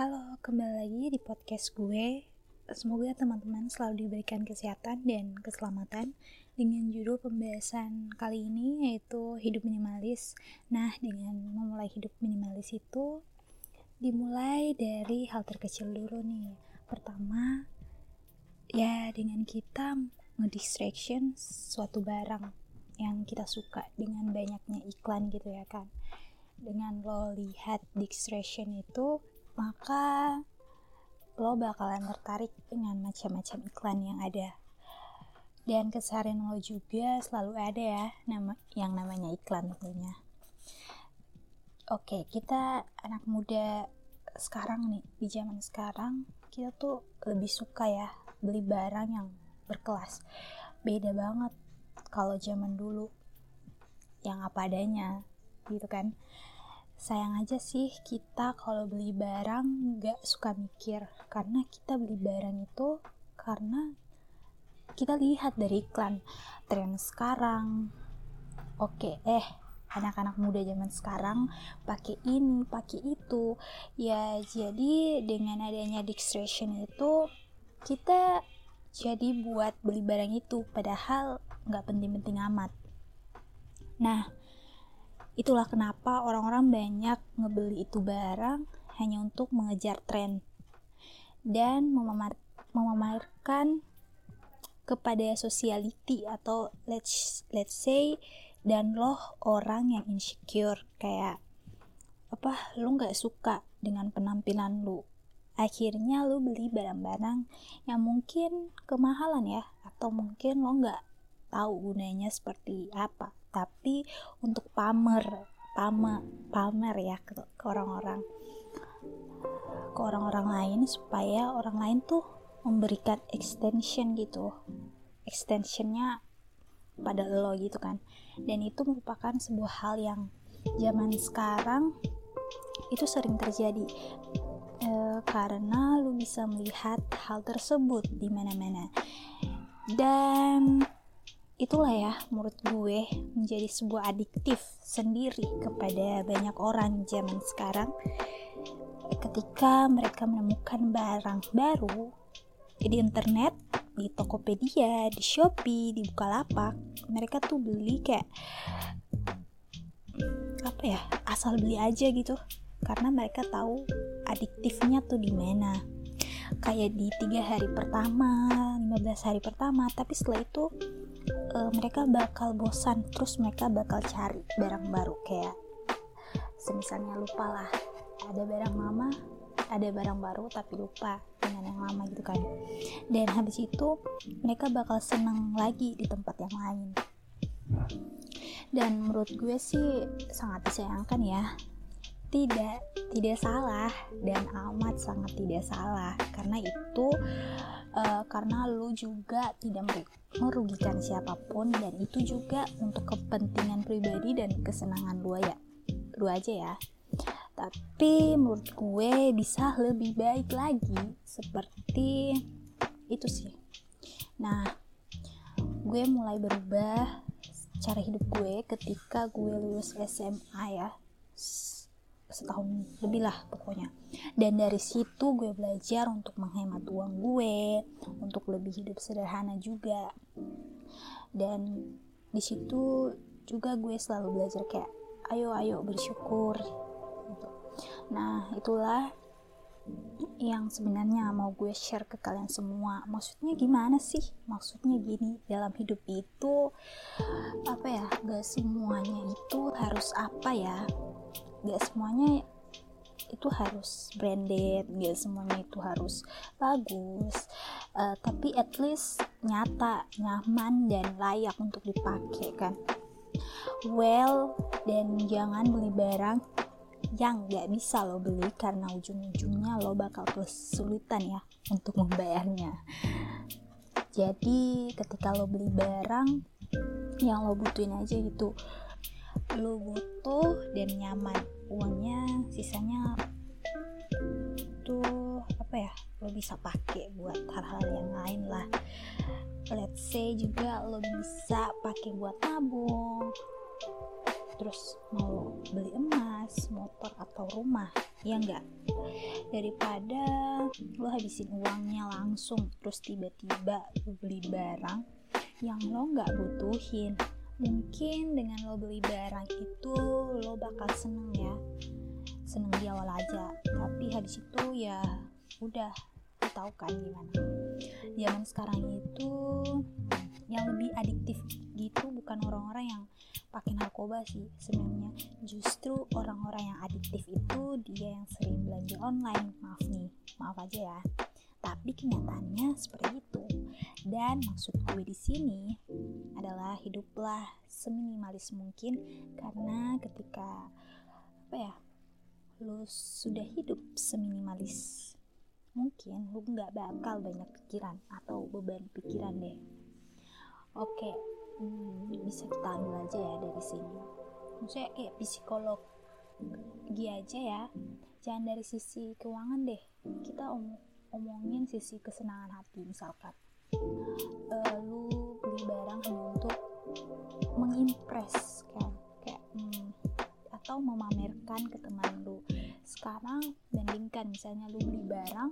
Halo, kembali lagi di podcast gue. Semoga teman-teman selalu diberikan kesehatan dan keselamatan dengan judul pembahasan kali ini yaitu hidup minimalis. Nah, dengan memulai hidup minimalis itu dimulai dari hal terkecil dulu nih. Pertama, ya dengan kita ngedistraction suatu barang yang kita suka dengan banyaknya iklan gitu ya kan dengan lo lihat distraction itu maka lo bakalan tertarik dengan macam-macam iklan yang ada. Dan keseharian lo juga selalu ada ya nama yang namanya iklan tentunya. Oke kita anak muda sekarang nih di zaman sekarang kita tuh lebih suka ya beli barang yang berkelas. Beda banget kalau zaman dulu yang apa adanya gitu kan sayang aja sih kita kalau beli barang nggak suka mikir. Karena kita beli barang itu karena kita lihat dari iklan tren sekarang. Oke eh anak-anak muda zaman sekarang pakai ini pakai itu. Ya jadi dengan adanya distraction itu kita jadi buat beli barang itu. Padahal nggak penting-penting amat. Nah Itulah kenapa orang-orang banyak ngebeli itu barang hanya untuk mengejar tren dan memamerkan kepada sociality atau let's let's say dan loh orang yang insecure kayak apa lu nggak suka dengan penampilan lu? Akhirnya lu beli barang-barang yang mungkin kemahalan ya atau mungkin lo nggak tahu gunanya seperti apa tapi untuk pamer pamer pamer ya ke, orang-orang. Ke orang-orang lain supaya orang lain tuh memberikan extension gitu. Extensionnya pada lo gitu kan. Dan itu merupakan sebuah hal yang zaman sekarang itu sering terjadi. E, karena lu bisa melihat hal tersebut di mana-mana. Dan itulah ya menurut gue menjadi sebuah adiktif sendiri kepada banyak orang zaman sekarang. Ketika mereka menemukan barang baru di internet di Tokopedia, di Shopee, di Bukalapak mereka tuh beli kayak apa ya asal beli aja gitu. Karena mereka tahu adiktifnya tuh di mana. Kayak di tiga hari pertama 15 hari pertama tapi setelah itu uh, mereka bakal bosan terus mereka bakal cari barang baru kayak semisalnya lupa lah. Ada barang lama ada barang baru tapi lupa dengan yang lama gitu kan. Dan habis itu mereka bakal senang lagi di tempat yang lain. Dan menurut gue sih sangat disayangkan ya. Tidak tidak salah dan amat sangat tidak salah. Karena itu uh, karena lu juga tidak merugikan siapa pun dan itu juga untuk kepentingan pribadi dan kesenangan lu ya lu aja ya. Tapi menurut gue bisa lebih baik lagi seperti itu sih. Nah gue mulai berubah cara hidup gue ketika gue lulus SMA ya setahun lebih lah pokoknya. Dan dari situ gue belajar untuk menghemat uang gue untuk lebih hidup sederhana juga. Dan di situ juga gue selalu belajar kayak ayo ayo bersyukur. Gitu. nah itulah yang sebenarnya mau gue share ke kalian semua. Maksudnya gimana sih? Maksudnya gini dalam hidup itu apa ya gak semuanya itu harus apa ya gak semuanya itu harus branded gak semuanya itu harus bagus. Uh, tapi at least nyata nyaman dan layak untuk dipakai kan. Well dan jangan beli barang yang gak bisa lo beli karena ujung-ujungnya lo bakal kesulitan ya untuk membayarnya. Jadi ketika lo beli barang yang lo butuhin aja gitu lo butuh dan nyaman uangnya sisanya tuh apa ya lo bisa pakai buat hal-hal yang lain lah let's say juga lo bisa pakai buat tabung terus mau beli emas motor atau rumah, ya enggak? Daripada lo habisin uangnya langsung terus tiba-tiba lo beli barang yang lo nggak butuhin. Mungkin dengan lo beli barang itu lo bakal seneng ya, seneng di awal aja. Tapi habis itu ya udah, lo tahu kan gimana? Zaman sekarang itu yang lebih adiktif gitu bukan orang-orang yang pakai narkoba sih sebenarnya. Justru orang-orang yang adiktif itu dia yang sering belanja online. Maaf nih maaf aja ya. Tapi kenyataannya seperti itu. Dan maksud gue di sini adalah hiduplah seminimalis mungkin karena ketika apa ya lo sudah hidup seminimalis mungkin lo nggak bakal banyak pikiran atau beban pikiran deh. Oke hmm, bisa kita ambil aja ya dari sini. Maksudnya kayak psikolog dia aja ya. Jangan dari sisi keuangan deh. Kita om omongin sisi kesenangan hati misalkan. Uh, lu barang hanya untuk mengimpress kan kayak hmm, atau memamerkan ke teman lu. Sekarang bandingkan misalnya lu beli barang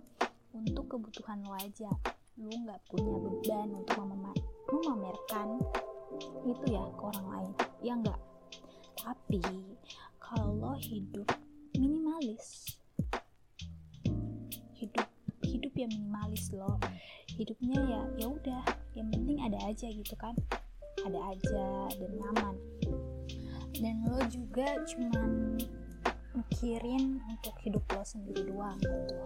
untuk kebutuhan lo aja. Lu nggak punya beban untuk memamerkan itu ya ke orang lain ya enggak tapi kalau hidup minimalis hidup hidup yang minimalis lo hidupnya ya ya udah yang penting ada aja gitu kan ada aja dan nyaman dan lo juga cuman mikirin untuk hidup lo sendiri doang gitu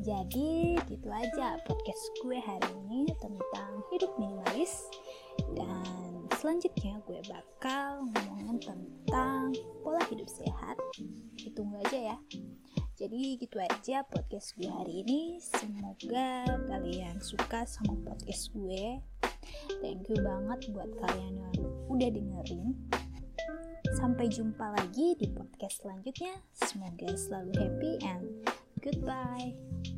jadi gitu aja podcast gue hari ini tentang hidup minimalis dan selanjutnya gue bakal ngomongin tentang pola hidup sehat. Ditunggu aja ya. Jadi gitu aja podcast gue hari ini. Semoga kalian suka sama podcast gue. Thank you banget buat kalian yang udah dengerin. Sampai jumpa lagi di podcast selanjutnya. Semoga selalu happy and goodbye.